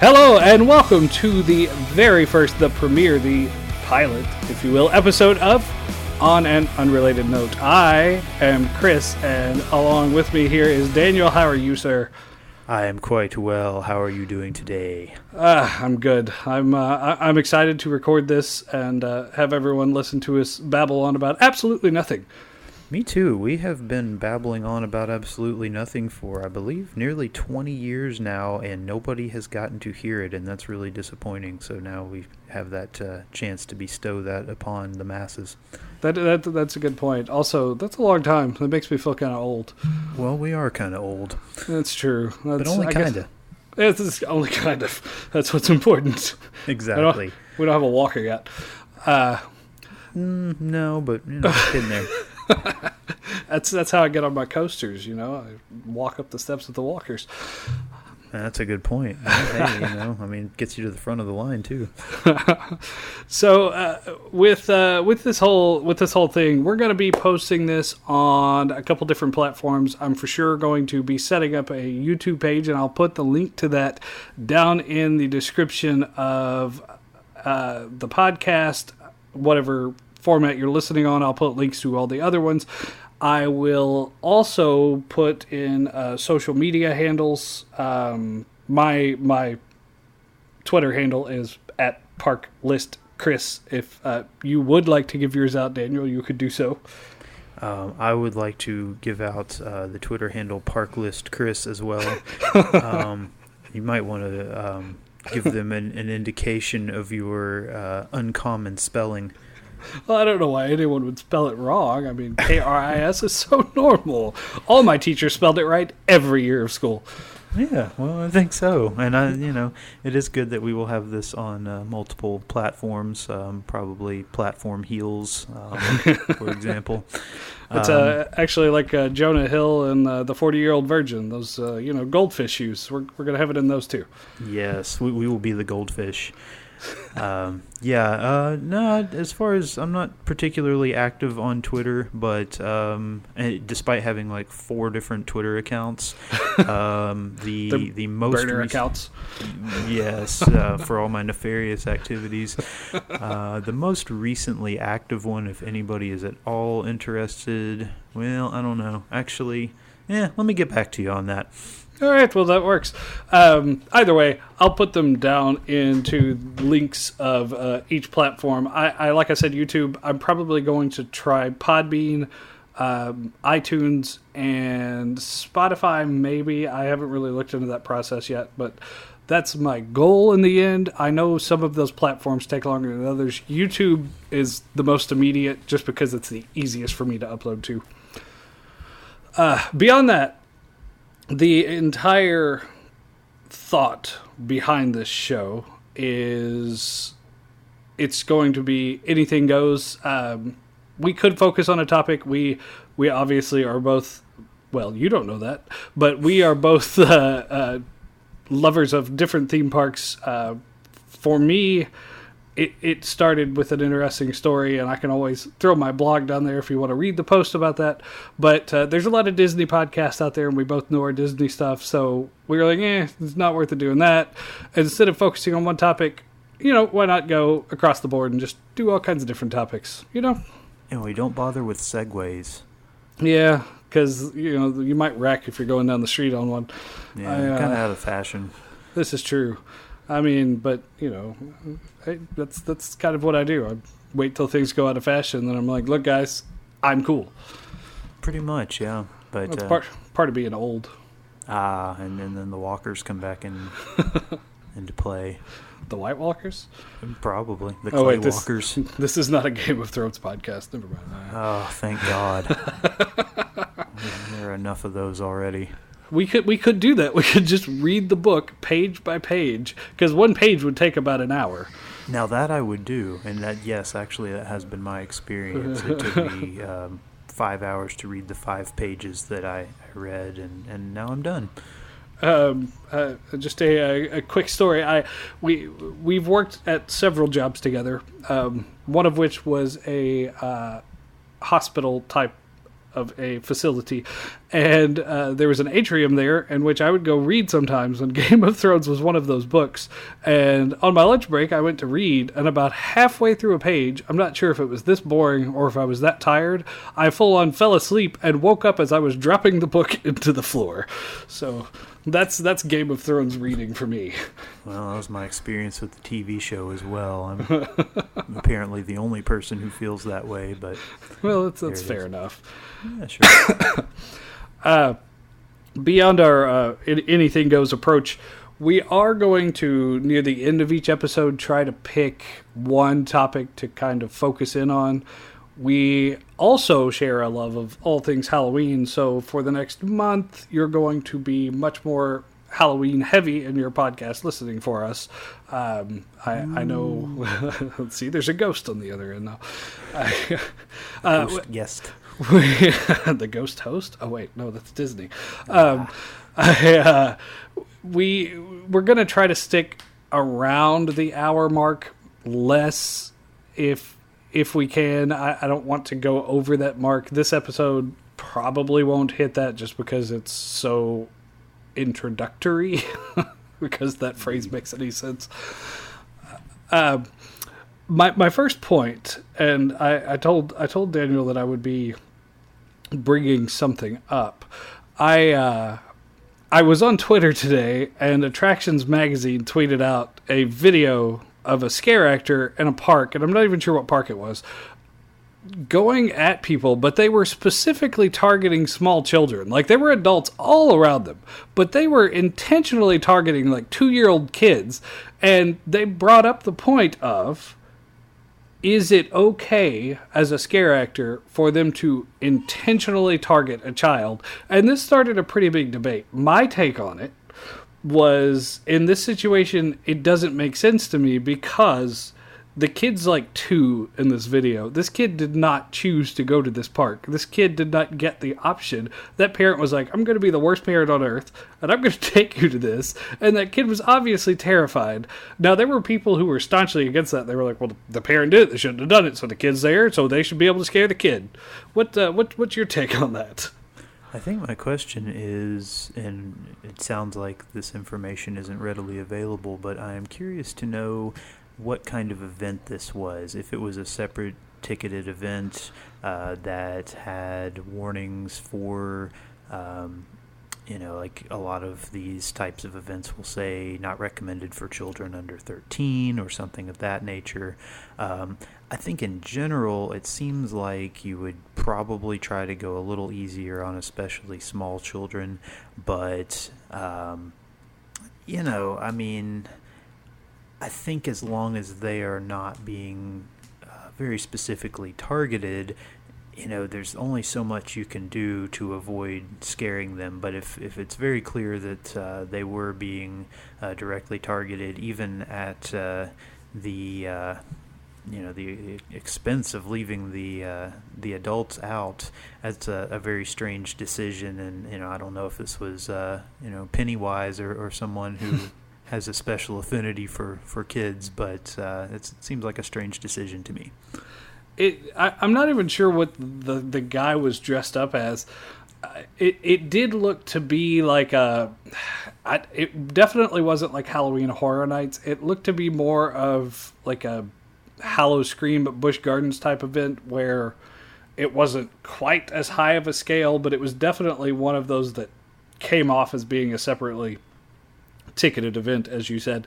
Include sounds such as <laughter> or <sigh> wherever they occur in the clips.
Hello and welcome to the very first, the premiere, the pilot, if you will, episode of On an Unrelated Note. I am Chris, and along with me here is Daniel. How are you, sir? I am quite well. How are you doing today? Uh, I'm good. I'm uh, I- I'm excited to record this and uh, have everyone listen to us babble on about absolutely nothing. Me too. We have been babbling on about absolutely nothing for, I believe, nearly 20 years now, and nobody has gotten to hear it, and that's really disappointing. So now we have that uh, chance to bestow that upon the masses. That, that that's a good point. Also, that's a long time. That makes me feel kind of old. Well, we are kind of old, That's true. That's, but only kind of. It's only kind of. That's what's important. Exactly. <laughs> We don't have a walker yet. Uh, Mm, no, but you know, getting there. <laughs> <laughs> that's that's how I get on my coasters. You know, I walk up the steps with the walkers. That's a good point. <laughs> hey, you know, I mean, gets you to the front of the line too. <laughs> So uh, with uh, with this whole with this whole thing, we're going to be posting this on a couple different platforms. I'm for sure going to be setting up a YouTube page, and I'll put the link to that down in the description of uh, the podcast, whatever format you're listening on. I'll put links to all the other ones. I will also put in uh, social media handles. Um, my my Twitter handle is at Park List Chris. If uh, you would like to give yours out, Daniel, you could do so. Um, I would like to give out uh, the Twitter handle Parklist Chris as well. <laughs> um, you might want to um, give them an, an indication of your uh, uncommon spelling. Well, I don't know why anyone would spell it wrong. I mean, K R I S is so <laughs> normal. All my teachers spelled it right every year of school. Yeah, well, I think so, and I, you know, it is good that we will have this on uh, multiple platforms, um, probably platform heels, um, for <laughs> example. It's Um, uh, actually like uh, Jonah Hill and uh, the 40 year old virgin, those, uh, you know, goldfish shoes. We're, we're going to have it in those too. Yes, we, we will be the goldfish. Um, yeah, uh, no, as far as I'm not particularly active on Twitter, but um, eh, despite having like four different Twitter accounts, <laughs> um, the The the most Burner rec- accounts. yes, uh, for all my nefarious activities. <laughs> Uh, the most recently active one, if anybody is at all interested, well, I don't know. Actually, yeah, let me get back to you on that. All right, well that works. Um, either way, I'll put them down into links of uh, each platform. I, I like I said, YouTube. I'm probably going to try Podbean, um, iTunes, and Spotify. Maybe I haven't really looked into that process yet, but that's my goal in the end. I know some of those platforms take longer than others. YouTube is the most immediate, just because it's the easiest for me to upload to. Uh, beyond that, the entire thought behind this show is it's going to be anything goes. Um, we could focus on a topic. We we obviously are both. Well, you don't know that, but we are both uh, uh, lovers of different theme parks. Uh, for me, it, it started with an interesting story, and I can always throw my blog down there if you want to read the post about that. But uh, there's a lot of Disney podcasts out there, and we both know our Disney stuff, so we were like, eh, it's not worth it doing that. Instead of focusing on one topic, you know, why not go across the board and just do all kinds of different topics, you know? And we don't bother with segues. Yeah, because, you know, you might wreck if you're going down the street on one. Yeah, uh, kind of out of fashion. This is true. I mean, but you know, I, that's that's kind of what I do. I wait till things go out of fashion, then I'm like, look, guys, I'm cool. Pretty much, yeah. But That's uh, part part of being old. ah, and, and then the walkers come back in <laughs> into play. The White Walkers. Probably the Oh wait, this walkers. <laughs> this is not a Game of Thrones podcast. Never mind. Oh, thank God. <laughs> there are enough of those already. We could we could do that. <laughs> We could just read the book page by page because one page would take about an hour. Now that I would do, and that yes, actually, that has been my experience. It took me <laughs> um, five hours to read the five pages that I, I read, and, and now I'm done. Um, uh, just a, a, a quick story. I we we've worked at several jobs together. Um, one of which was a uh, hospital type of a facility, and uh, there was an atrium there in which I would go read sometimes. And <laughs> Game of Thrones was one of those books. And on my lunch break, I went to read, and about halfway through a page, I'm not sure if it was this boring or if I was that tired, I full on fell asleep and woke up as I was dropping the book <laughs> into the floor. So that's that's Game of Thrones reading for me. Well, that was my experience with the TV show as well. I'm <laughs> apparently the only person who feels that way, but well, that's, that's fair is. enough. Yeah, sure. <coughs> uh, beyond our uh, anything goes approach, we are going to near the end of each episode try to pick one topic to kind of focus in on. We also share a love of all things Halloween, so for the next month, you're going to be much more Halloween heavy in your podcast listening for us. Um, I, I, know. let's <laughs> see, there's a ghost on the other end now. <laughs> uh, ghost <laughs> guest. the ghost host. Oh wait, no, that's Disney. Um, I, uh, we we're gonna try to stick around the hour mark, less if if we can. I, I don't want to go over that mark. This episode probably won't hit that just because it's so introductory <laughs> because that phrase makes any sense. Uh, my my first point, and I, I told I told Daniel that I would be bringing something up. I uh, I was on Twitter today, and Attractions Magazine tweeted out a video of a scare actor in a park, and I'm not even sure what park it was, going at people, but they were specifically targeting small children. Like there were adults all around them, but they were intentionally targeting like two year old kids. And they brought up the point of is it okay as a scare actor for them to intentionally target a child? And this started a pretty big debate. My take on it was in this situation, it doesn't make sense to me because the kid's like two in this video. This kid did not choose to go to this park. This kid did not get the option. That parent was like, I'm going to be the worst parent on earth, and I'm going <laughs> to take you to this. And that kid was obviously terrified. Now, there were people who were staunchly against that. They were like, well, the parent did it. They shouldn't have done it. So the kid's there, so they should be able to scare the kid. What, uh, what, what's your take on that? I think my question is, and it sounds like this information isn't readily available, but I am curious to know what kind of event this was. If it was a separate ticketed event uh, that had warnings for, um, you know, like a lot of these types of events will say not recommended for children under 13 or something of that nature. Um, I think in general, it seems like you would probably try to go a little easier on especially small children, but, um, you know, I mean I think as long as they are not being uh, very specifically targeted, you know, there's only so much you can do to avoid scaring them. But if, if it's very clear that uh, they were being uh, directly targeted, even at uh, the uh, you know the expense of leaving the uh, the adults out that's a, a, very strange decision and you know I don't know if this was uh, you know Pennywise or, or someone who <laughs> has a special affinity for for kids, but uh, it seems like a strange decision to me. It I, am not even sure what the the guy was dressed up as. Uh, it it did look to be like a. I, it definitely wasn't like Halloween Horror Nights. It looked to be more of like a Howl-O-Scream at Busch Gardens type event where it wasn't quite as high of a scale, but it was definitely one of those that came off as being a separately ticketed event, as you said.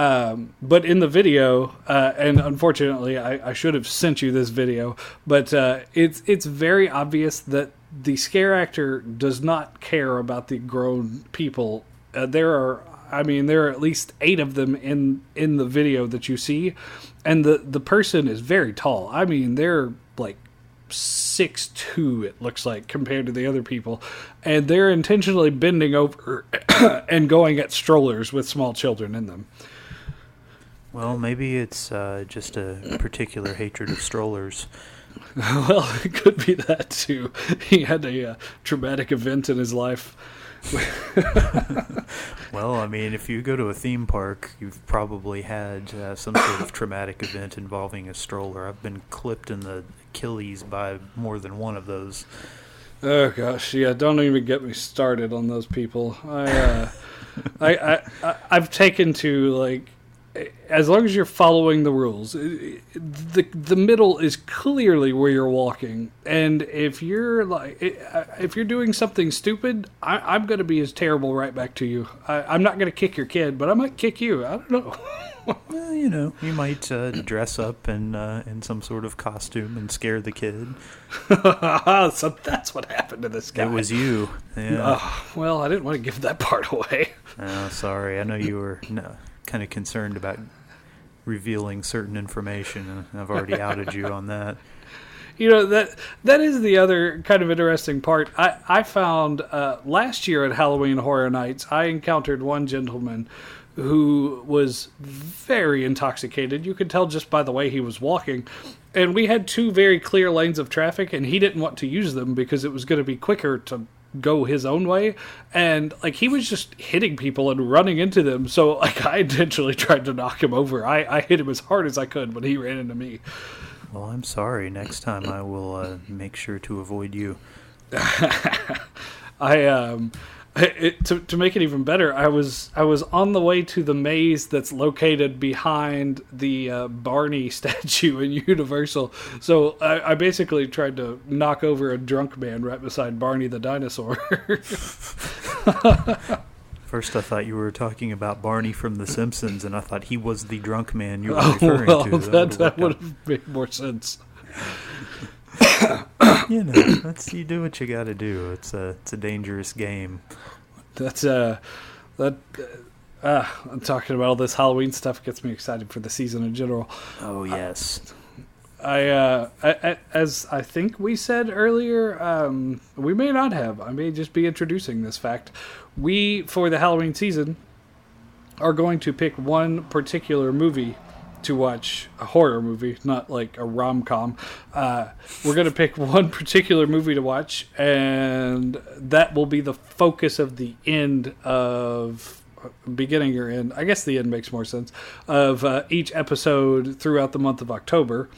Um, but in the video, uh, and unfortunately, I, I, should have sent you this video, but uh, it's it's very obvious that the scare actor does not care about the grown people. Uh, there are, I mean, there are at least eight of them in in the video that you see, and the the person is very tall. I mean, they're like six two it looks like compared to the other people and they're intentionally bending over <coughs> and going at strollers with small children in them well maybe it's uh, just a particular hatred of strollers <laughs> well it could be that too he had a uh, traumatic event in his life <laughs> <laughs> well, I mean, if you go to a theme park, you've probably had uh, some sort of traumatic event involving a stroller. I've been clipped in the Achilles by more than one of those. Oh gosh, yeah. Don't even get me started on those people. I, uh, I, I, I, I've taken to like, as long as you're following the rules, the the middle is clearly where you're walking, and if you're like, if you're doing something stupid, I, am going to be as terrible right back to you. I, I'm not going to kick your kid, but I might kick you. I don't know. <laughs> well, you know, you might uh, dress up in uh, in some sort of costume and scare the kid. <laughs> so that's what happened to this guy. It was you. <laughs> Yeah. Uh, well, I didn't want to give that part away. Oh, sorry. I know you were no, kind of concerned about revealing certain information, and I've already <laughs> outed you on that. You know that that is the other kind of interesting part. I I found uh, last year at Halloween Horror Nights, I encountered one gentleman who was very intoxicated. You could tell just by the way he was walking. And we had two very clear lanes of traffic, and he didn't want to use them because it was going to be quicker to go his own way. And like he was just hitting people and running into them. So <laughs> like I intentionally tried to knock him over. I, I hit him as hard as I could but he ran into me. Well, I'm sorry. Next time I will uh, make sure to avoid you. <laughs> I um <laughs> it, to to make it even better, I was I was on the way to the maze that's located behind the uh, Barney <laughs> statue in Universal. So I, I, basically tried to knock over a drunk man right beside Barney the dinosaur. <laughs> First, I thought you were talking about Barney from The Simpsons, and I thought he was the drunk man you were oh, referring well, to. That, that would have made more sense. You know, that's you do what you got to do. It's a it's a dangerous game. That's uh that. Uh, uh, I'm talking about all this Halloween stuff gets me excited for the season in general. Oh yes. I, uh, I, I, as I think we said earlier, um, we may not have. I may just be introducing this fact. We, for the Halloween season, are going to pick one particular movie to watch a horror movie, not like a rom com. Uh, we're going to pick <laughs> one particular movie to watch, and that will be the focus of the end of beginning or end. I guess the end makes more sense of uh, each episode throughout the month of October.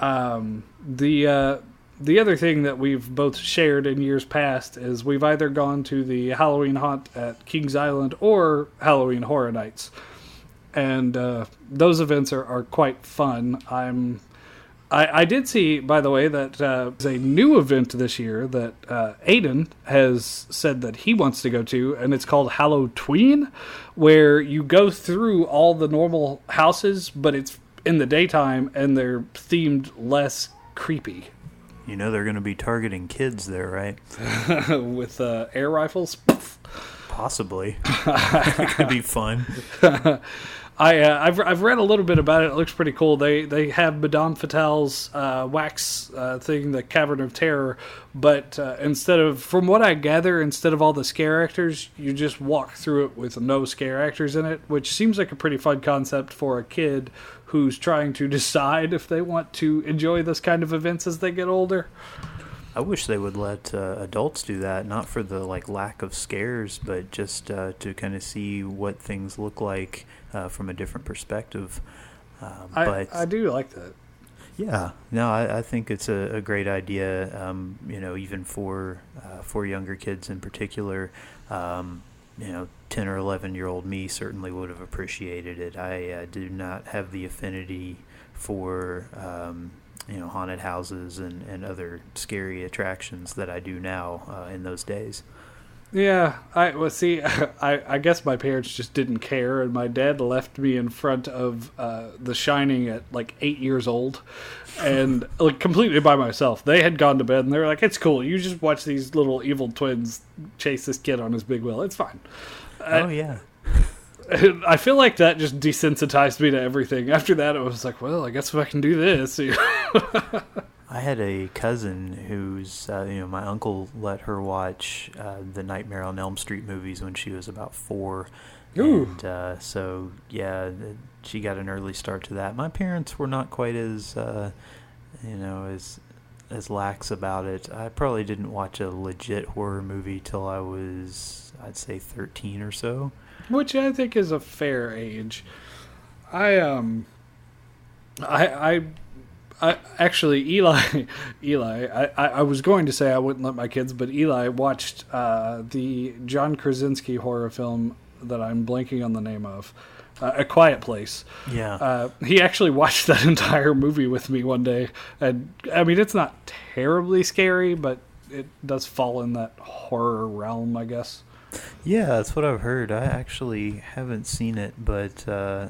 Um, the uh, the other thing that we've both shared in years past is we've either gone to the Halloween haunt at Kings Island or Halloween Horror Nights and uh, those events are, are quite fun. I'm I, I did see, by the way, that uh, there's a new event this year that uh, Aiden has said that he wants to go to, and it's called Halloween, where you go through all the normal houses, but it's in the daytime and they're themed less creepy. You know they're going to be targeting kids there, right? <laughs> With uh, air rifles. Possibly. <laughs> it could be fun. <laughs> I uh, I've I've read a little bit about it. It looks pretty cool. They they have Madame Fatale's uh, wax uh, thing, the Cavern of Terror, but uh, instead of from what I gather, instead of all the scare actors, you just walk through it with no scare actors in it, which seems like a pretty fun concept for a kid who's trying to <laughs> decide if they want to enjoy this kind of events as they get older. I wish they would let uh, adults do that, not for the like lack of scares, but just uh, to kind of see what things look like uh, from a different perspective. Um, I, but I do like that. Yeah, no, I, I think it's a, a great idea. Um, you know, even for uh, for younger kids in particular. Um, you know, ten or eleven year old me certainly would have appreciated it. I uh, do not have the affinity for um, you know haunted houses and, and other scary attractions that I do now uh, in those days. Yeah, I well see. <laughs> I I guess my parents just didn't care, and my dad left me in front of uh, The Shining at like eight years old, and <laughs> like completely by myself. They had gone to bed, and they were like, "It's cool. You just watch these little evil twins chase this kid on his big wheel. It's fine." Oh yeah. <laughs> I feel like that just desensitized me to everything. After that, it was like, well, I guess if I can do this. I had a cousin who's, uh, you know, my uncle let her watch uh, the Nightmare on Elm Street movies when she was about four. Ooh. And uh, so, yeah, she got an early start to that. My parents were not quite as, uh, you know, as as lax about it. I probably didn't watch a legit horror movie till I was, I'd say, thirteen or so. which I think is a fair age. I um, I I, I actually Eli, <laughs> Eli. I, I was going to say I wouldn't let my kids, but Eli watched uh, the John Krasinski horror film that I'm blanking on the name of, uh, A Quiet Place. Yeah. Uh, he actually watched <laughs> that entire movie with me one day, and I mean it's not terribly scary, but it does fall in that horror realm, I guess. Yeah, that's what I've heard. I actually haven't seen it, but uh,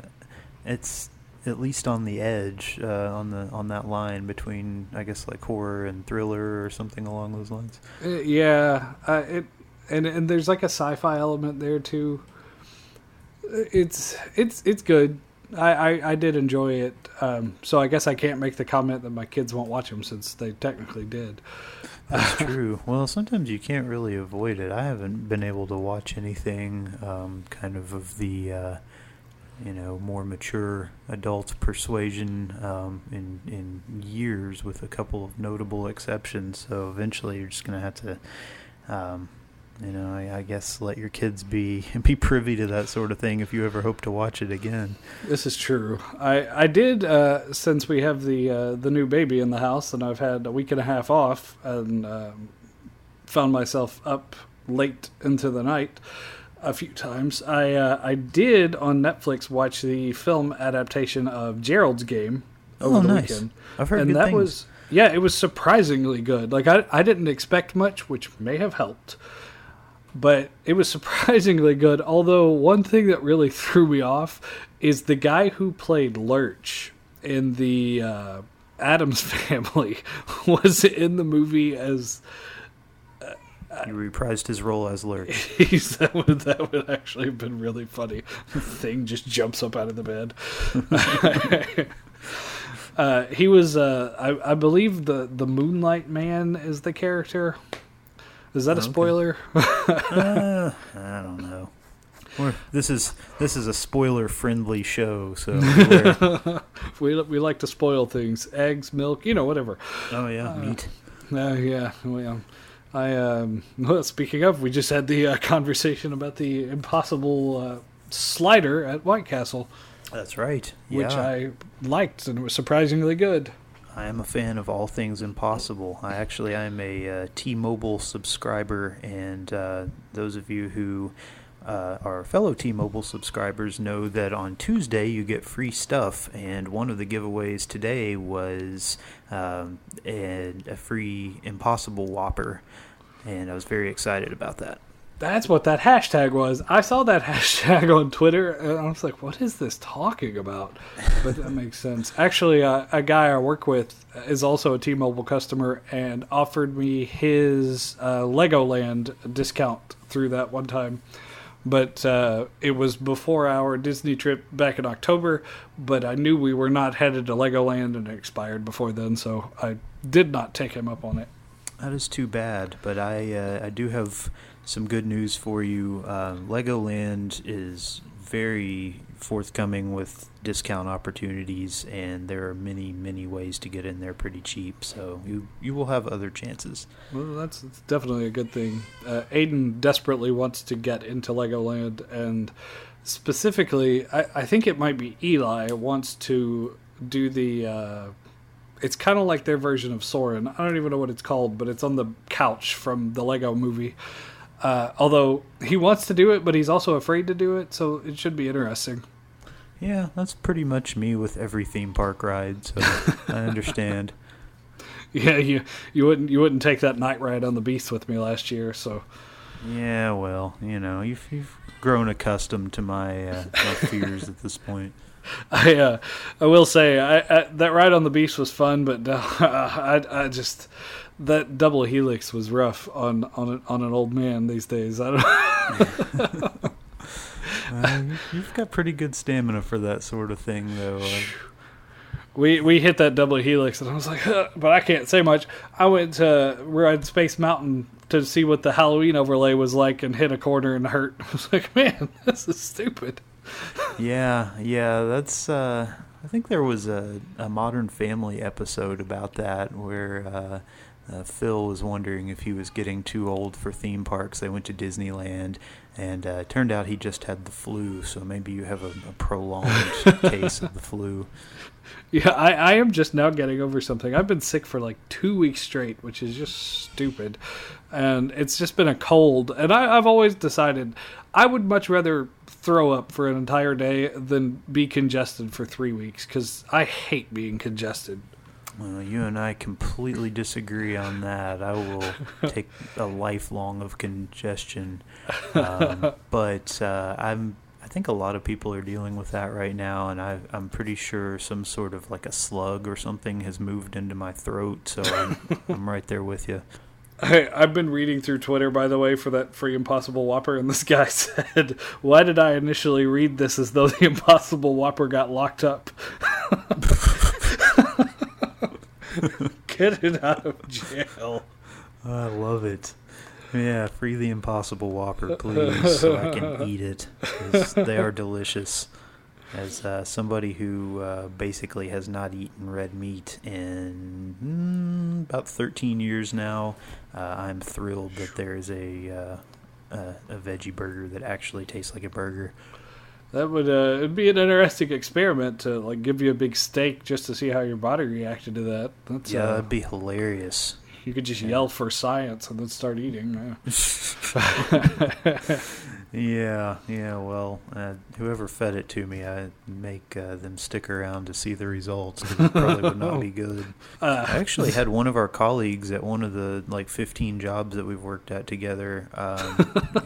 it's at least on the edge, uh, on the on that line between, I guess, like horror and thriller or something along those lines. Uh, yeah, uh, it and and there's like a sci-fi element there too. It's it's it's good. I, I, I did enjoy it. Um, so I guess I can't make the comment that my kids won't watch them since they technically did. That's <laughs> true. Well, sometimes you can't really avoid it. I haven't been able to watch anything um, kind of of the, uh, you know, more mature adult persuasion um, in in years, with a couple of notable exceptions. So eventually, you're just gonna have to, um, you know, I, I guess let your kids be <laughs> be privy to that sort of thing if you ever hope to watch it again. This is true. I I did uh, since we have the uh, the new baby in the house and I've had a week and a half off and um, found myself up late into the night a few times. I uh, I did on Netflix watch the film adaptation of Gerald's Game over Oh, the nice. weekend, I've heard and that things. was yeah, it was surprisingly good. Like I I didn't expect much, which may have helped. But it was <laughs> surprisingly good. Although one thing that really <laughs> threw me off is the guy who played Lurch in the uh, Addams <laughs> Family was in the movie as he reprised his role as Lurch. <laughs> that would that would actually have been really funny. <laughs> Thing just jumps up out of the bed. <laughs> uh, he was uh, I, I believe the the Moonlight Man is the character. Is that a Okay. spoiler? uh, I don't know. We're, this is this is a spoiler friendly show, so we we like to spoil things, eggs, milk, you know, whatever. oh yeah, meat. Uh, yeah, well, I um, <laughs> well, speaking of, we just had the uh, conversation about the impossible uh, slider at White Castle, That's right. which yeah. I liked and it was surprisingly good. I am a fan of all things impossible. I actually I'm a uh, T-Mobile subscriber, and uh, those of you who uh, are fellow T-Mobile subscribers know that on Tuesday you get free stuff, and one of the giveaways today was um, a, a free Impossible Whopper, and I was very excited about that. That's what that hashtag was. I saw that <laughs> hashtag on Twitter and I was like, what is this talking about? But that makes sense. Actually, uh, a guy I work with is also a T Mobile customer and offered me his uh, Legoland discount through that one time. But uh, it was before our Disney trip back in October. But I knew we were not headed to Legoland and it expired before then, so I did not take him up on it. That is too bad, but I uh, I do have some good news for you. Uh, Legoland is very forthcoming with discount opportunities, and there are many many ways to get in there pretty cheap. So you you will have other chances. Well, that's, that's definitely a good thing. Uh, Aiden desperately wants to get into Legoland, and specifically, I, I think it might be Eli wants to do the. Uh, it's kind of like their version of Soarin'. I don't even know what it's called, but it's on the couch from the Lego movie. Uh, although he wants to do it, but he's also afraid to do it, so it should be interesting. Yeah, that's pretty much me with every theme park ride. So I <laughs> understand. Yeah, you you wouldn't you wouldn't take that night ride on the Beast with me last year, so Yeah, well, you know, you've you've grown accustomed to my uh, my fears at this point. <laughs> I uh, I will say I, I, that ride on the beast was fun, but uh, <laughs> I I just that double helix was rough on on an, on an old man these days. I don't. <laughs> Uh, you- you've got pretty good stamina for that sort of thing, though. We we hit that double helix, and I was like, "Huh," but I can't say much. I went to ride Space Mountain to see what the Halloween overlay was like, and hit a corner and hurt. <laughs> I was like, man, <laughs> this is stupid. Yeah, yeah, that's uh I think there was a, a Modern Family episode about that where uh, uh, Phil was wondering if he was getting too old for theme parks. They went to Disneyland, and uh, turned out he just had the flu. So maybe you have a, a prolonged <laughs> case of the flu. Yeah, I, I am just now getting over something. I've been sick for like two weeks straight, which is just stupid. And it's just been a cold. And I, I've always decided I would much rather throw up for an entire day than be congested for three weeks because I hate being congested. Well, you and I completely disagree on that. I will take a lifelong of congestion, um, <laughs> but uh, I'm. I think a lot of people are dealing with that right now, and I, I'm pretty sure some sort of like a slug or something has moved into my throat. So I'm, <laughs> I'm right there with you. I, I've been reading through Twitter, by the way, for that free Impossible Whopper, and this guy <laughs> said, "Why did I initially read this as though the Impossible Whopper got locked up?" <laughs> Get it out of jail. I love it. Yeah, free the Impossible Whopper, please, so I can <laughs> eat it. They are delicious. As uh, somebody who uh, basically has not eaten red meat in mm, about 13 years now, uh, I'm thrilled that there is a, uh, a a veggie burger that actually tastes like a burger. That would uh, it'd be an interesting experiment to like give you a big steak just to see how your body reacted to that. That's Yeah, uh, that'd be hilarious. you could just yeah. yell for science and then start eating. Yeah, <laughs> <laughs> yeah. Yeah. Well, uh, whoever fed it to me, I make uh, them stick around to see the results. 'cause It probably would not be <laughs> good. Uh, I actually had one of our colleagues at one of the like 15 jobs that we've worked at together, um,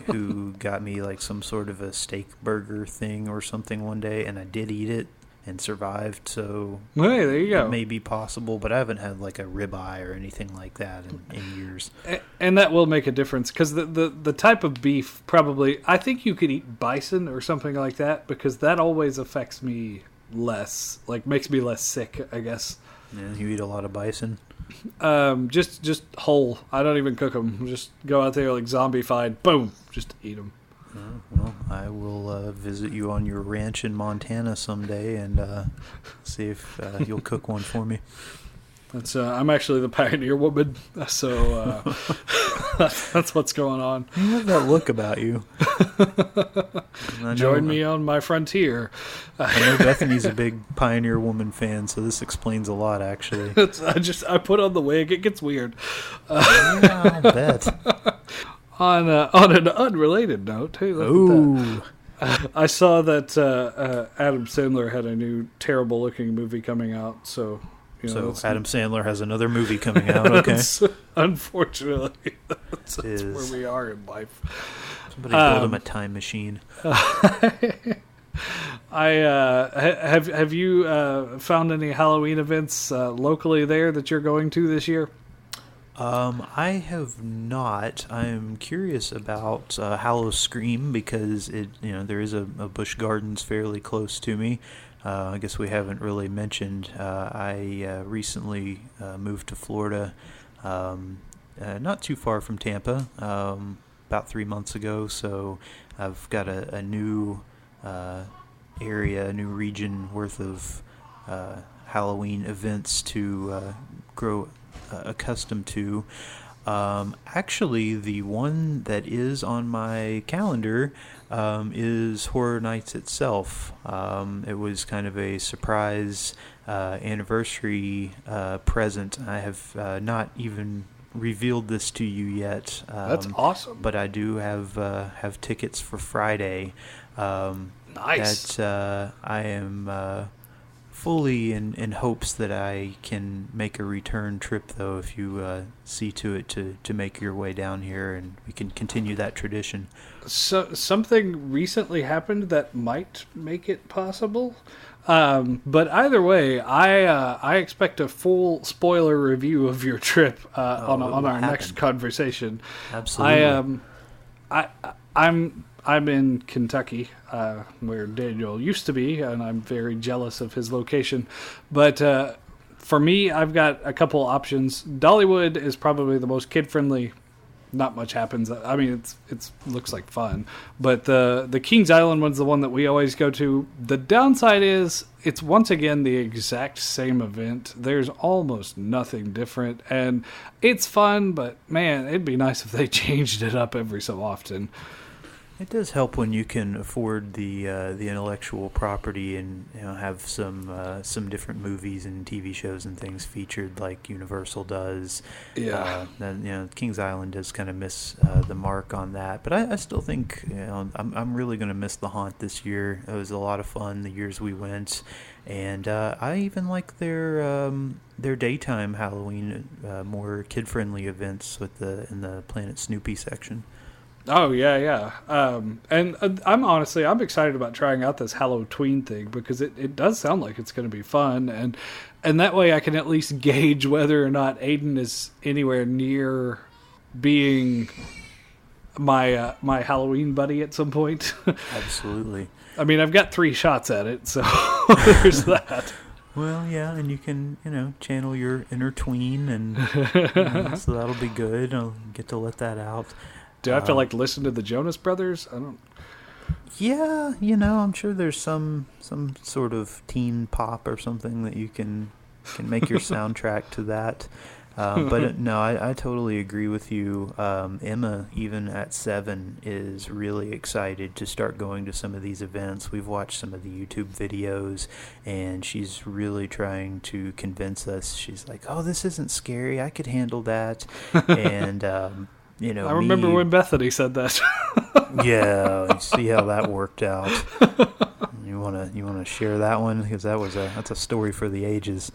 who <laughs> got me like some sort of a steak burger thing or something one day, and I did eat it and survived. So hey, there you it go. may be possible, but I haven't had like a ribeye or anything like that in, in years. A- and that will make a difference because the, the the type of beef probably I think you could eat bison or something like that because that always affects me less, like makes me less sick. I guess. Yeah, you eat a lot of bison. Um, just just whole. I don't even cook them. Just go out there like zombified. Boom. Just eat them. Oh, well, I will uh, visit you on your ranch in Montana someday and uh, see if uh, you'll cook one for me. That's uh, I'm actually the pioneer woman, so uh, <laughs> that's what's going on. You have that look about you. <laughs> Join me on my frontier. I know Bethany's a big Pioneer Woman fan, so this explains a lot, actually. <laughs> I just I put on the wig. It gets weird. yeah, I'll bet. On uh, on an unrelated note, too. Ooh. <laughs> I saw that uh, uh, Adam Sandler had a new terrible looking movie coming out. So, you know, So Adam <laughs> Sandler has another movie coming out. Okay, <laughs> unfortunately, that's, that's where we are in life. somebody build Um, him a time machine. I uh, have have you uh, found any Halloween events uh, locally there that you're going to this year? Um, I have not. I'm curious about uh, Scream because it, you know, there is a, a Busch Gardens fairly close to me. Uh, I guess we haven't really mentioned. Uh, I uh, recently uh, moved to Florida, um, uh, not too far from Tampa, um, about three months ago. So I've got a, a new area, a new region worth of Halloween events to grow accustomed to. Um, actually, the one that is on my calendar um, is Horror Nights itself. Um, it was kind of a surprise uh, anniversary uh, present. I have uh, not even revealed this to you yet. Um, That's awesome. but I do have uh, have tickets for Friday. Um, Nice. That uh, I am uh, fully in, in hopes that I can make a return trip, though. If you uh, see to it to, to make your way down here, and we can continue that tradition. So something recently happened that might make it possible. Um, but either way, I uh, I expect a full spoiler review of your trip uh, Oh, on on our next conversation. Absolutely. I um, I I'm I'm in Kentucky, uh, where Daniel used to be, and I'm very jealous of his location. But uh, for me, I've got a couple options. Dollywood is probably the most kid friendly not much happens. I mean, it's it's looks like fun, but the the Kings Island one's the one that we always go to. The downside is it's once again the exact same event. There's almost nothing different, and it's fun. But man, it'd be nice if they <laughs> changed it up every so often. It does help when you can afford the uh, the intellectual property and you know have some uh, some different movies and TV shows and things featured like Universal does. Yeah. Uh, then you know Kings Island does kind of miss uh, the mark on that, but I, I still think you know I'm I'm really going to miss the haunt this year. It was a lot of fun the years we went, and uh, I even like their um, their daytime Halloween uh, more kid friendly events with the in the Planet Snoopy section. Oh yeah, yeah. Um, and uh, I'm honestly I'm excited about trying out this Halloween thing because it, it does sound like it's going to be fun and and that way I can at least gauge whether or not Aiden is anywhere near being my uh, my Halloween buddy at some point. <laughs> Absolutely. I mean, I've got three shots at it, so <laughs> there's that. Well, yeah, and you can, you know, channel your inner tween, and <laughs> you know, so that'll be good. I'll get to let that out. Do I have to Um, like listen to the Jonas Brothers? I don't. Yeah, you know, I'm sure there's some some sort of teen pop or something that you can can make your <laughs> soundtrack to that. Um, but uh, no, I, I totally agree with you. Um, Emma, even at seven, is really excited to start going to some of these events. We've watched some of the YouTube videos, and she's really trying to convince us. She's like, "Oh, this isn't scary. I could handle that." <laughs> and um, you know, I remember me- when Bethany said that. <laughs> yeah, you see how that worked out. <laughs> You wanna you wanna share that one because that was a that's a story for the ages.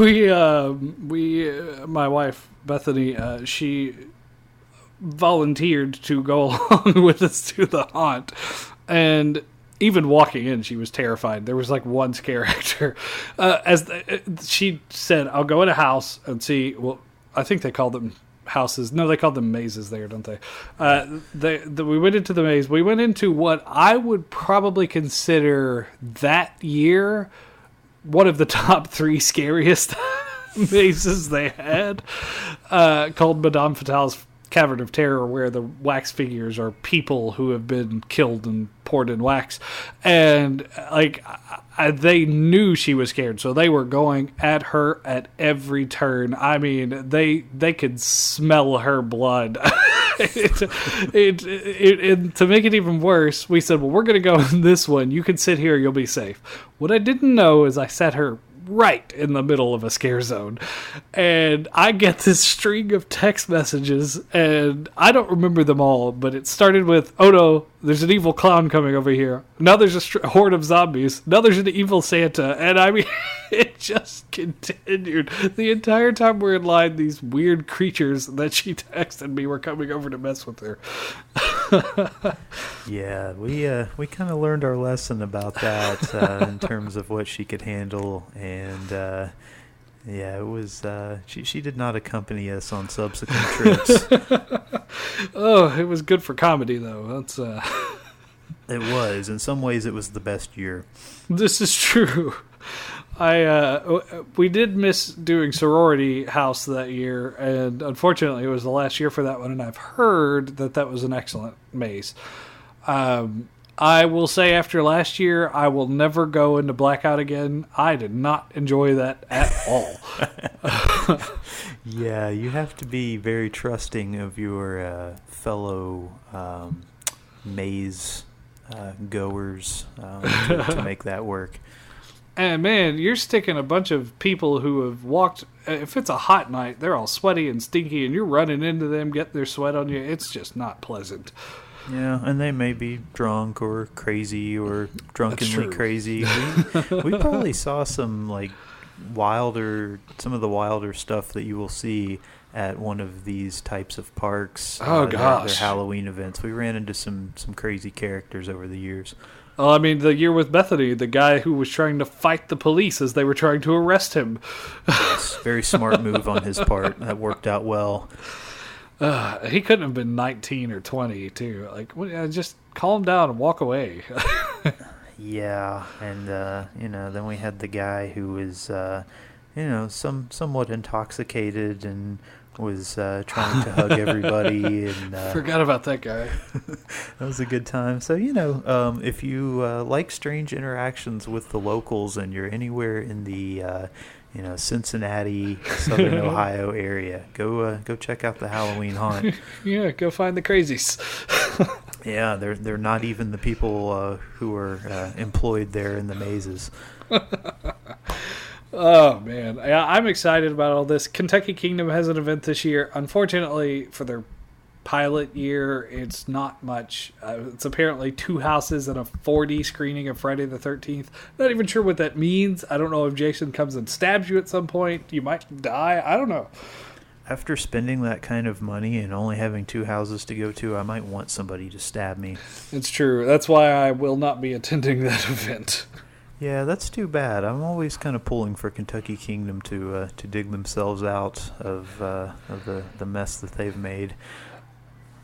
we um we uh, my wife Bethany uh, she volunteered to go <laughs> along with us to the haunt and even walking in she was terrified there was like one scare actor uh, as the, uh, she said i'll go in a house and see well i think they called them houses. No they call them mazes there don't they? Uh they, the, we went into the maze. We went into what i would probably consider that year one of the <laughs> top three scariest <laughs> mazes they had, uh, called Madame Fatale's Cavern of Terror, where the wax figures are people who have been killed and poured in wax. And, like, I, they knew she was scared, so they were going at her at every turn. I mean, they they could smell her blood. <laughs> it, it, it, it, to make it even worse, we said, "Well, we're going to go <laughs> in this one. You can sit here. You'll be safe." What I didn't know is I sat her right in the middle of a scare zone, and I get this string of text messages, and I don't remember them all, but it started with, "Oh no, there's an evil clown coming over here. Now there's a horde of zombies. Now there's an evil Santa," and I mean, <laughs> it just continued the entire time we're in line. These weird creatures that she texted me were coming over to mess with her. <laughs> Yeah, we uh, we kind of learned our lesson about that uh, in terms of what she could handle, and uh, yeah, it was uh, she she did not accompany us on subsequent trips. <laughs> Oh, it was good for comedy though. That's uh, <laughs> it was in some ways it was the best year. This is true. I uh, we did miss doing sorority house that year, and unfortunately, it was the last year for that one. And I've heard that that was an excellent maze. Um, I will say, after last year, I will never go into blackout again. I did not enjoy that at <laughs> all. <laughs> Yeah, you have to be very trusting of your uh, fellow um, maze uh, goers um, to, to <laughs> make that work. And man, you're sticking a bunch of people who have walked. If it's a hot night, they're all sweaty and stinky, and you're running into them, getting their sweat on you. It's just not pleasant. Yeah, and they may be drunk or crazy or drunkenly crazy. <laughs> We, we probably saw some like wilder, some of the wilder stuff that you will see at one of these types of parks. Oh, uh, their- their, gosh. Halloween events. We ran into some some crazy characters over the years. Well, I mean, the year with Bethany, the guy who was trying to fight the police as they were trying to arrest him. Yes, very smart move on his part. That worked out well. Uh, he couldn't have been 19 or 20, too. Like, uh, just calm down and walk away. <laughs> Yeah, and uh, you know, then we had the guy who was, uh, you know, some somewhat intoxicated and was uh, trying to hug everybody <laughs> and uh, Forgot about that guy. <laughs> that was a good time. So you know, um, if you uh, like strange interactions with the locals and you're anywhere in the uh, you know Cincinnati, Southern <laughs> Ohio area, go uh, go check out the Halloween haunt. <laughs> yeah, go find the crazies. <laughs> yeah, they're they're not even the people uh, who are uh, employed there in the mazes. Oh man, yeah, I'm excited about all this. Kentucky Kingdom has an event this year. Unfortunately, for their pilot year, it's not much. Uh, it's apparently two houses and a 4D screening of Friday the 13th. Not even sure what that means. I don't know if Jason comes and stabs you at some point. You might die. I don't know. After spending that kind of money and only having two houses to go to, I might want somebody to stab me. It's true. That's why I will not be attending that <laughs> event. Yeah, that's too bad. I'm always kind of pulling for Kentucky Kingdom to uh, to dig themselves out of uh, of the, the mess that they've made.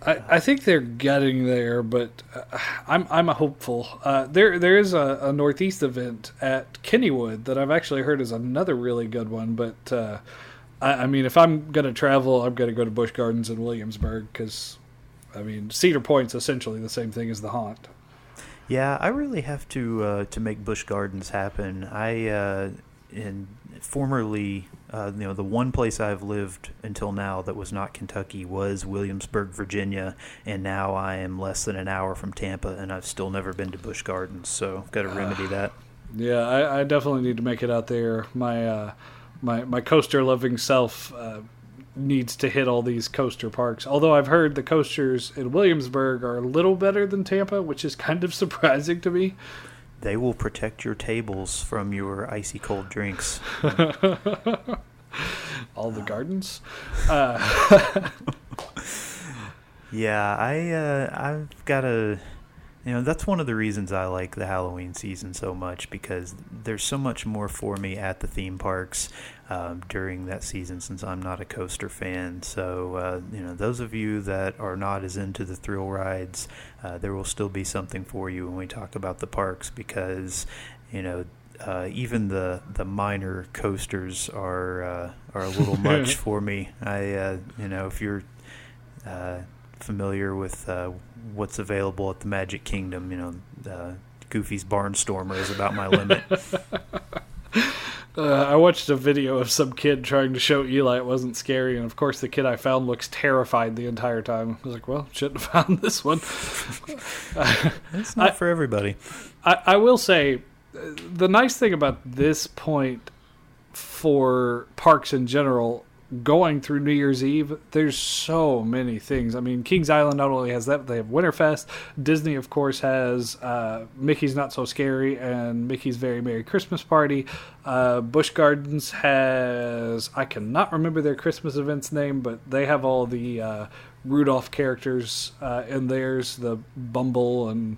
I, I think they're getting there, but uh, I'm I'm a hopeful. Uh, there there is a, a northeast event at Kennywood that I've actually heard is another really good one. But uh, I, I mean, if I'm gonna travel, I'm gonna go to Busch Gardens in Williamsburg because I mean Cedar Point's essentially the same thing as the Haunt. Yeah, I really have to uh, to make Busch Gardens happen. I uh, in formerly, uh, you know, the one place I've lived until now that was not Kentucky was Williamsburg, Virginia, and now I am less than an hour from Tampa, and I've still never been to Busch Gardens, so I've got to remedy that. Yeah, I, I definitely need to make it out there. My uh, my my coaster loving self uh, needs to hit all these coaster parks. Although I've heard the coasters in Williamsburg are a little better than Tampa, which is kind of <laughs> surprising to me. They will protect your tables from your icy cold drinks. <laughs> all the gardens. Uh, <laughs> yeah, I uh, I've got a you know, that's one of the reasons I like the Halloween season so much because there's so much more for me at the theme parks um, during that season since I'm not a coaster fan. So, uh, you know, those of you that are not as into the thrill rides, uh, there will still be something for you when we talk about the parks because, you know, uh, even the the minor coasters are uh, are a little <laughs> much for me. I uh, you know if you're uh, familiar with uh, what's available at the Magic Kingdom. You know, uh, Goofy's Barnstormer is about my limit. <laughs> Uh, I watched a video of some kid trying to show Eli it wasn't scary, and of course, the kid I found looks terrified the entire time. I was like, "Well, shouldn't have found this one." <laughs> it's not I, for everybody. I, I will say, the nice thing about this point for parks in general going through New Year's Eve, there's so many things. I mean, Kings Island not only has that, they have Winterfest. Disney, of course, has uh, Mickey's Not So Scary and Mickey's Very Merry Christmas Party. Uh, Busch Gardens has, I cannot remember their Christmas event's name, but they have all the uh, Rudolph characters uh, in theirs, the Bumble and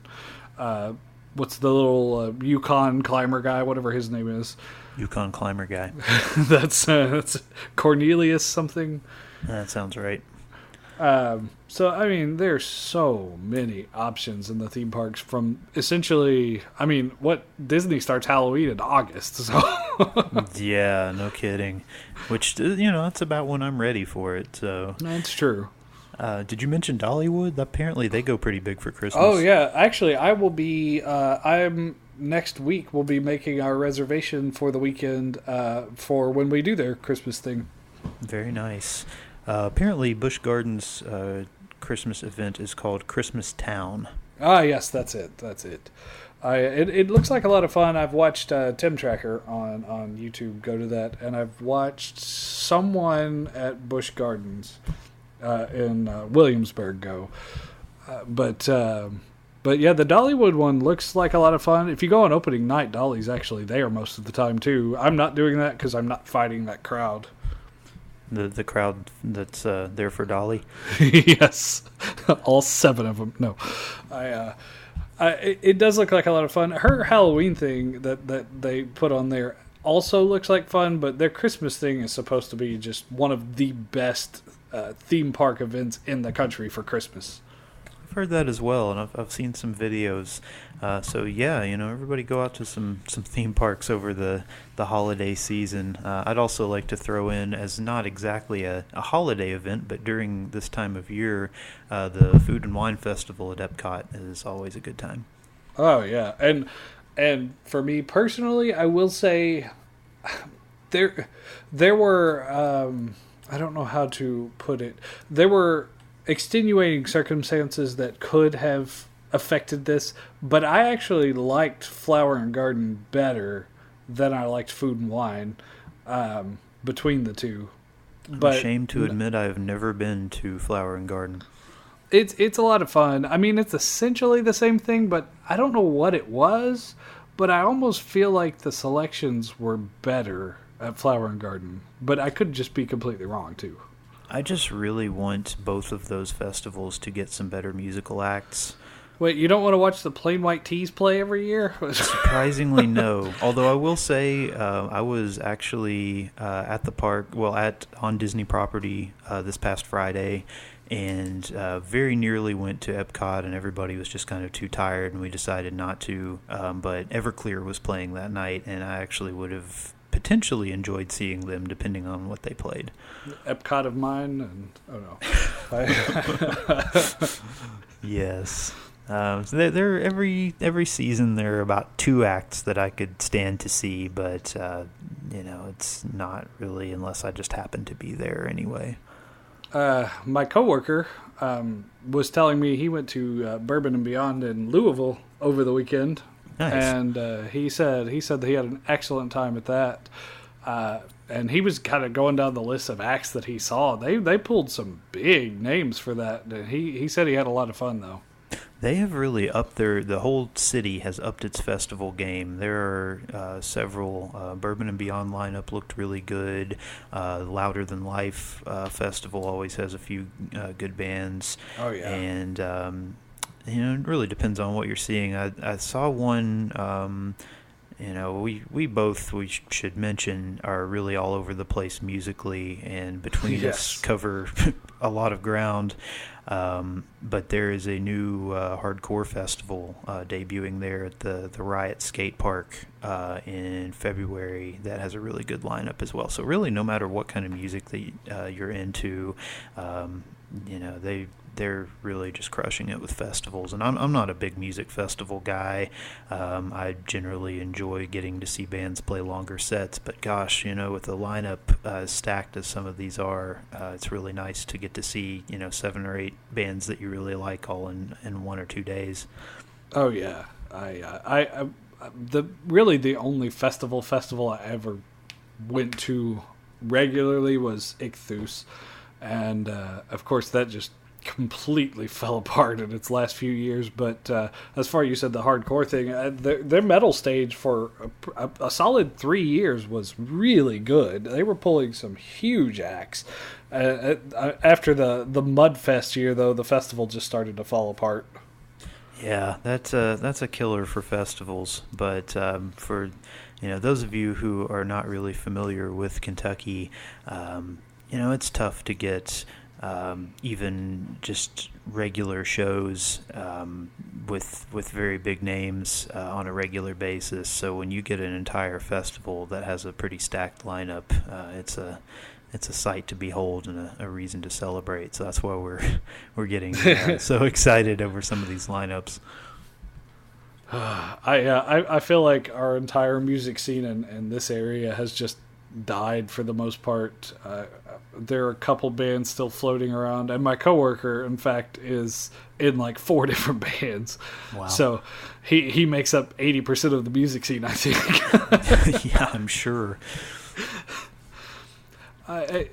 uh, what's the little uh, Yukon climber guy, whatever his name is. Yukon climber guy. <laughs> that's uh, that's Cornelius something. That sounds right. Um, so I mean, there's so many options in the theme parks. From essentially, I mean, what Disney starts Halloween in August. <laughs> So yeah, no kidding. Which uh, you know, that's about when I'm ready for it. So that's true. Uh, did you mention Dollywood? Apparently, they go pretty big for Christmas. Oh yeah, actually, I will be. Uh, I'm next week we'll be making our reservation for the weekend uh, for when we do their Christmas thing. Very nice. Uh, apparently, Busch Gardens' uh, Christmas event is called Christmas Town. Ah, yes, that's it. That's it. I it, it looks like a lot of fun. I've watched uh, Tim Tracker on on YouTube go to that, and I've watched someone at Busch Gardens uh, in uh, Williamsburg go. but um, but yeah, the Dollywood one looks like a lot of fun. If you go on opening night, Dolly's actually there most of the time too. I'm not doing that because I'm not fighting that crowd. The the crowd that's uh, there for Dolly. <laughs> yes, <laughs> all seven of them. No, I. Uh, I, it does look like a lot of fun. Her Halloween thing that, that they put on there also looks like fun, but their Christmas thing is supposed to be just one of the best uh, theme park events in the country for Christmas. I've heard that as well, and I've I've seen some videos. Uh, so yeah, you know, everybody go out to some some theme parks over the the holiday season. Uh, I'd also like to throw in as not exactly a, a holiday event, but during this time of year, uh, the Food and Wine Festival at Epcot is always a good time. Oh yeah, and and for me personally, I will say <sighs> there there were um, I don't know how to put it. There were extenuating circumstances that could have affected this, but I actually liked Flower and Garden better than I liked Food and Wine um, between the two. I'm but ashamed to admit I've never been to Flower and Garden. It's it's a lot of fun. I mean, it's essentially the same thing, but I don't know what it was. But I almost feel like the selections were better at Flower and Garden, but I could just be completely wrong too. I just really want both of those festivals to get some better musical acts. Wait, you don't want to watch the Plain White T's play every year? <laughs> Surprisingly, no. Although I will say, uh, I was actually uh, at the park, well, at on Disney property uh, this past Friday, and uh, very nearly went to Epcot, and everybody was just kind of too tired, and we decided not to. Um, but Everclear was playing that night, and I actually would have potentially enjoyed seeing them depending on what they played. Epcot of mine, and oh no. <laughs> yes. Um, so they're, they're, every every season there are about two acts that I could stand to see, but uh, you know it's not really unless I just happen to be there anyway. Uh, my coworker um, was telling me he went to uh, Bourbon and Beyond in Louisville over the weekend, Nice. And uh, he said he said that he had an excellent time at that. Uh, and he was kind of going down the list of acts that he saw. They they pulled some big names for that. He he said he had a lot of fun though. They have really upped their. The whole city has upped its festival game. There are uh, several. Uh, Bourbon and Beyond lineup looked really good. Uh, Louder Than Life uh, festival always has a few uh, good bands. Oh yeah. And um, you know, it really depends on what you're seeing. I, I saw one. Um, you know, we we both we sh- should mention are really all over the place musically, and between yes. us cover <laughs> a lot of ground. Um, but there is a new uh, hardcore festival uh, debuting there at the the Riot Skate Park uh, in February that has a really good lineup as well. So really, no matter what kind of music that uh, you're into, um, you know they they're really just crushing it with festivals. And I'm I'm not a big music festival guy. Um, I generally enjoy getting to see bands play longer sets, but gosh, you know, with the lineup uh, stacked as some of these are, uh, it's really nice to get to see you know seven or eight bands that you really like all in in one or two days. Oh yeah, I uh, I, I the really the only festival festival I ever went to regularly was Ichthus, and uh, of course that just <laughs> completely fell apart in its last few years. But uh, as far as you said, the hardcore thing, uh, their, their, metal stage for a, a, a, solid three years was really good. They were pulling some huge acts. Uh, uh after the the Mudfest year, though, the festival just started to fall apart. Yeah, that's a that's a killer for festivals. But um, for you know those of you who are not really familiar with Kentucky, um, you know it's tough to get um, even just regular shows um, with with very big names uh, on a regular basis. So when you get an entire festival that has a pretty stacked lineup, uh, it's a it's a sight to behold and a, a, reason to celebrate. So that's why we're <laughs> we're getting uh, <laughs> so excited over some of these lineups. <sighs> I, uh, I I feel like our entire music scene in, in this area has just died for the most part. Uh, there are a couple bands still floating around, and my coworker, in fact, is in like four <laughs> different bands. Wow. So he he makes up eighty percent of the music scene. I think. <laughs> yeah, I'm sure. I,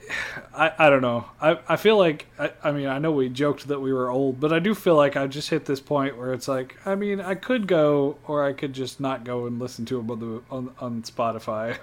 I, I don't know. I, I feel like I, I mean I know we joked that we were old, but I do feel like I just hit this point where it's like I mean I could go or I could just not go and listen to them on the on, on Spotify.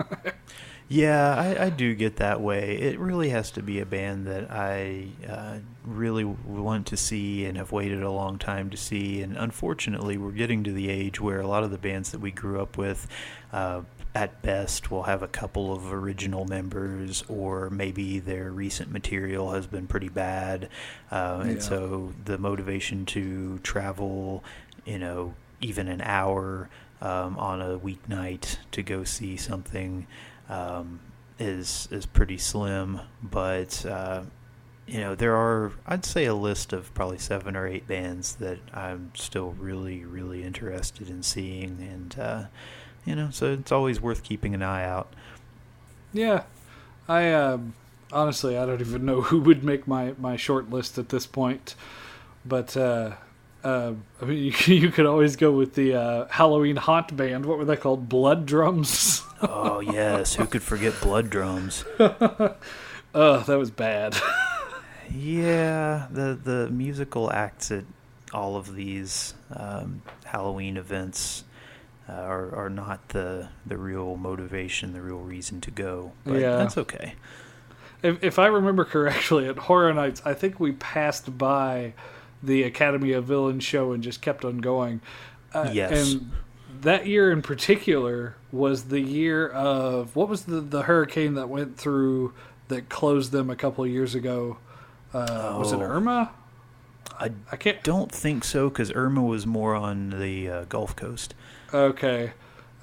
<laughs> Yeah, I, I, do get that way. It really has to be a band that I uh, really want to see and have waited a long time to see. And unfortunately, we're getting to the age where a lot of the bands that we grew up with uh, at best will have a couple of original members, or maybe their recent material has been pretty bad, uh, and so the motivation to travel, you know, even an hour um, on a weeknight to go see something um, is is pretty slim. But uh, you know, there are I'd say a list of probably seven or eight bands that I'm still really really interested in seeing, and uh, you know, so it's always worth keeping an eye out. Yeah, I um, honestly I don't even know <laughs> who would make my my short list at this point, but uh, uh, I mean you, <laughs> you could always go with the uh, Halloween haunt band. What were they called? Blood Drums. <laughs> Oh yes, who could forget Blood Drums? Ugh, <laughs> that was bad. Yeah, the the musical acts at all of these um, Halloween events uh, are are not the the real motivation, the real reason to go. But Yeah. that's okay. if, if I remember correctly, at Horror Nights, I think we passed by the Academy of Villains show and just kept on going. Uh, Yes. And that year in particular was the year of what was the the hurricane that went through that closed them a couple of years ago? Uh, Was it Oh. Irma? I I can't. don't think so because Irma was more on the uh, Gulf Coast. Okay.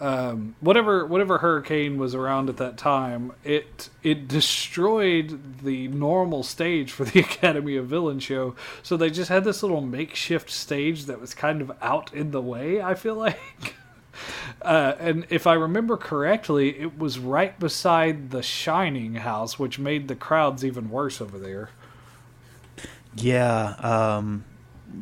Um, whatever whatever hurricane was around at that time, it it destroyed the normal stage for the <laughs> Academy of Villain show. So they just had this little makeshift stage that was kind of out in the way. I feel like, <laughs> <laughs> uh, and if I remember correctly, it was right beside the Shining house, which made the crowds even worse over there. Yeah, um,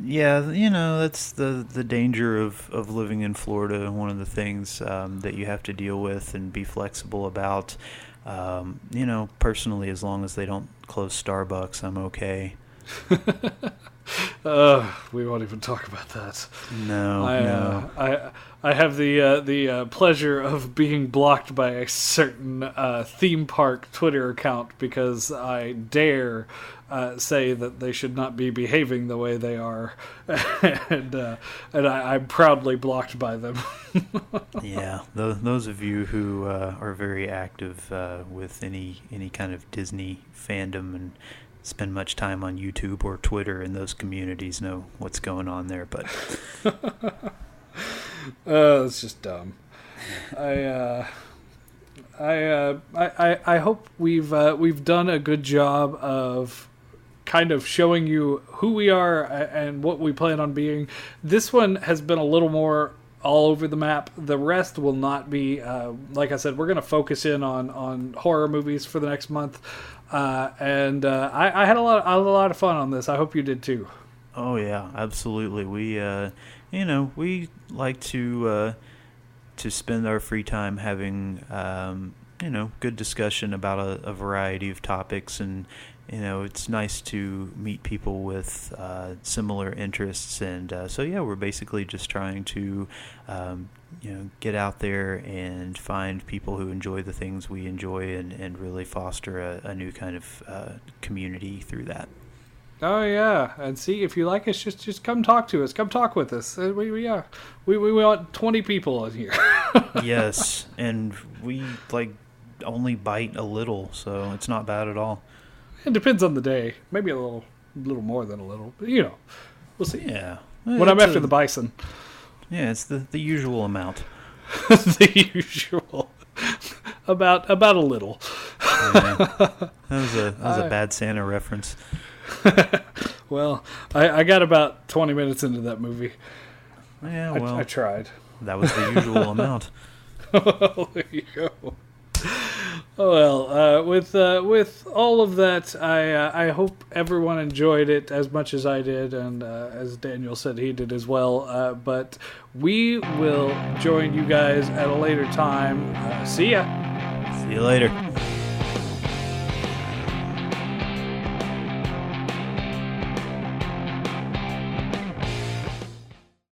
yeah, you know that's the the danger of of living in Florida. One of the things um, that you have to deal with and be flexible about. Um, you know, personally, as long as they don't close Starbucks, I'm okay. <laughs> Uh, we won't even talk about that. No, I, no. uh, I I have the uh, the uh, pleasure of being blocked by a certain uh, theme park Twitter account because I dare uh, say that they should not be behaving the way they are, <laughs> and uh, and I, I'm proudly blocked by them. <laughs> yeah, those, those of you who uh, are very active uh, with any any kind of Disney fandom and spend much time on YouTube or Twitter in those communities know what's going on there. But <laughs> Uh, it's just dumb. I uh, I, uh, I I hope we've uh, we've done a good job of kind of showing you who we are and what we plan on being. This one has been a little more all over the map. The rest will not be. Uh, like I said, we're going to focus in on on horror movies for the next month. Uh, and uh, I, I had a lot had a lot of fun on this. I hope you did too. Oh yeah, absolutely. We, uh, you know, we like to uh, to spend our free time having, um, you know, good discussion about a, a variety of topics, and you know, it's nice to meet people with uh, similar interests, and uh, so yeah, we're basically just trying to, um, you know, get out there and find people who enjoy the things we enjoy, and, and really foster a, a new kind of uh, community through that. Oh yeah, and see if you like us, just just come talk to us. Come talk with us. Uh, We, we yeah, we we want twenty people in here. <laughs> yes, and we like only bite a little, so it's not bad at all. it depends on the day. Maybe a little, little more than a little. But, you know, we'll see. Yeah. When I'm after a- the bison, Yeah, it's the, the usual amount. <laughs> the usual. about about a little. Yeah. that was a that was <laughs> I- a bad Santa reference. <laughs> Well, I, I got about twenty minutes into that movie. Yeah, well, I tried. that was the usual amount. there you go. Well, uh, with uh, with all of that, I uh, I hope everyone enjoyed it as much as I did, and uh, as Daniel said, he did as well. Uh, but we will join you guys at a later time. Uh, see ya. See you later.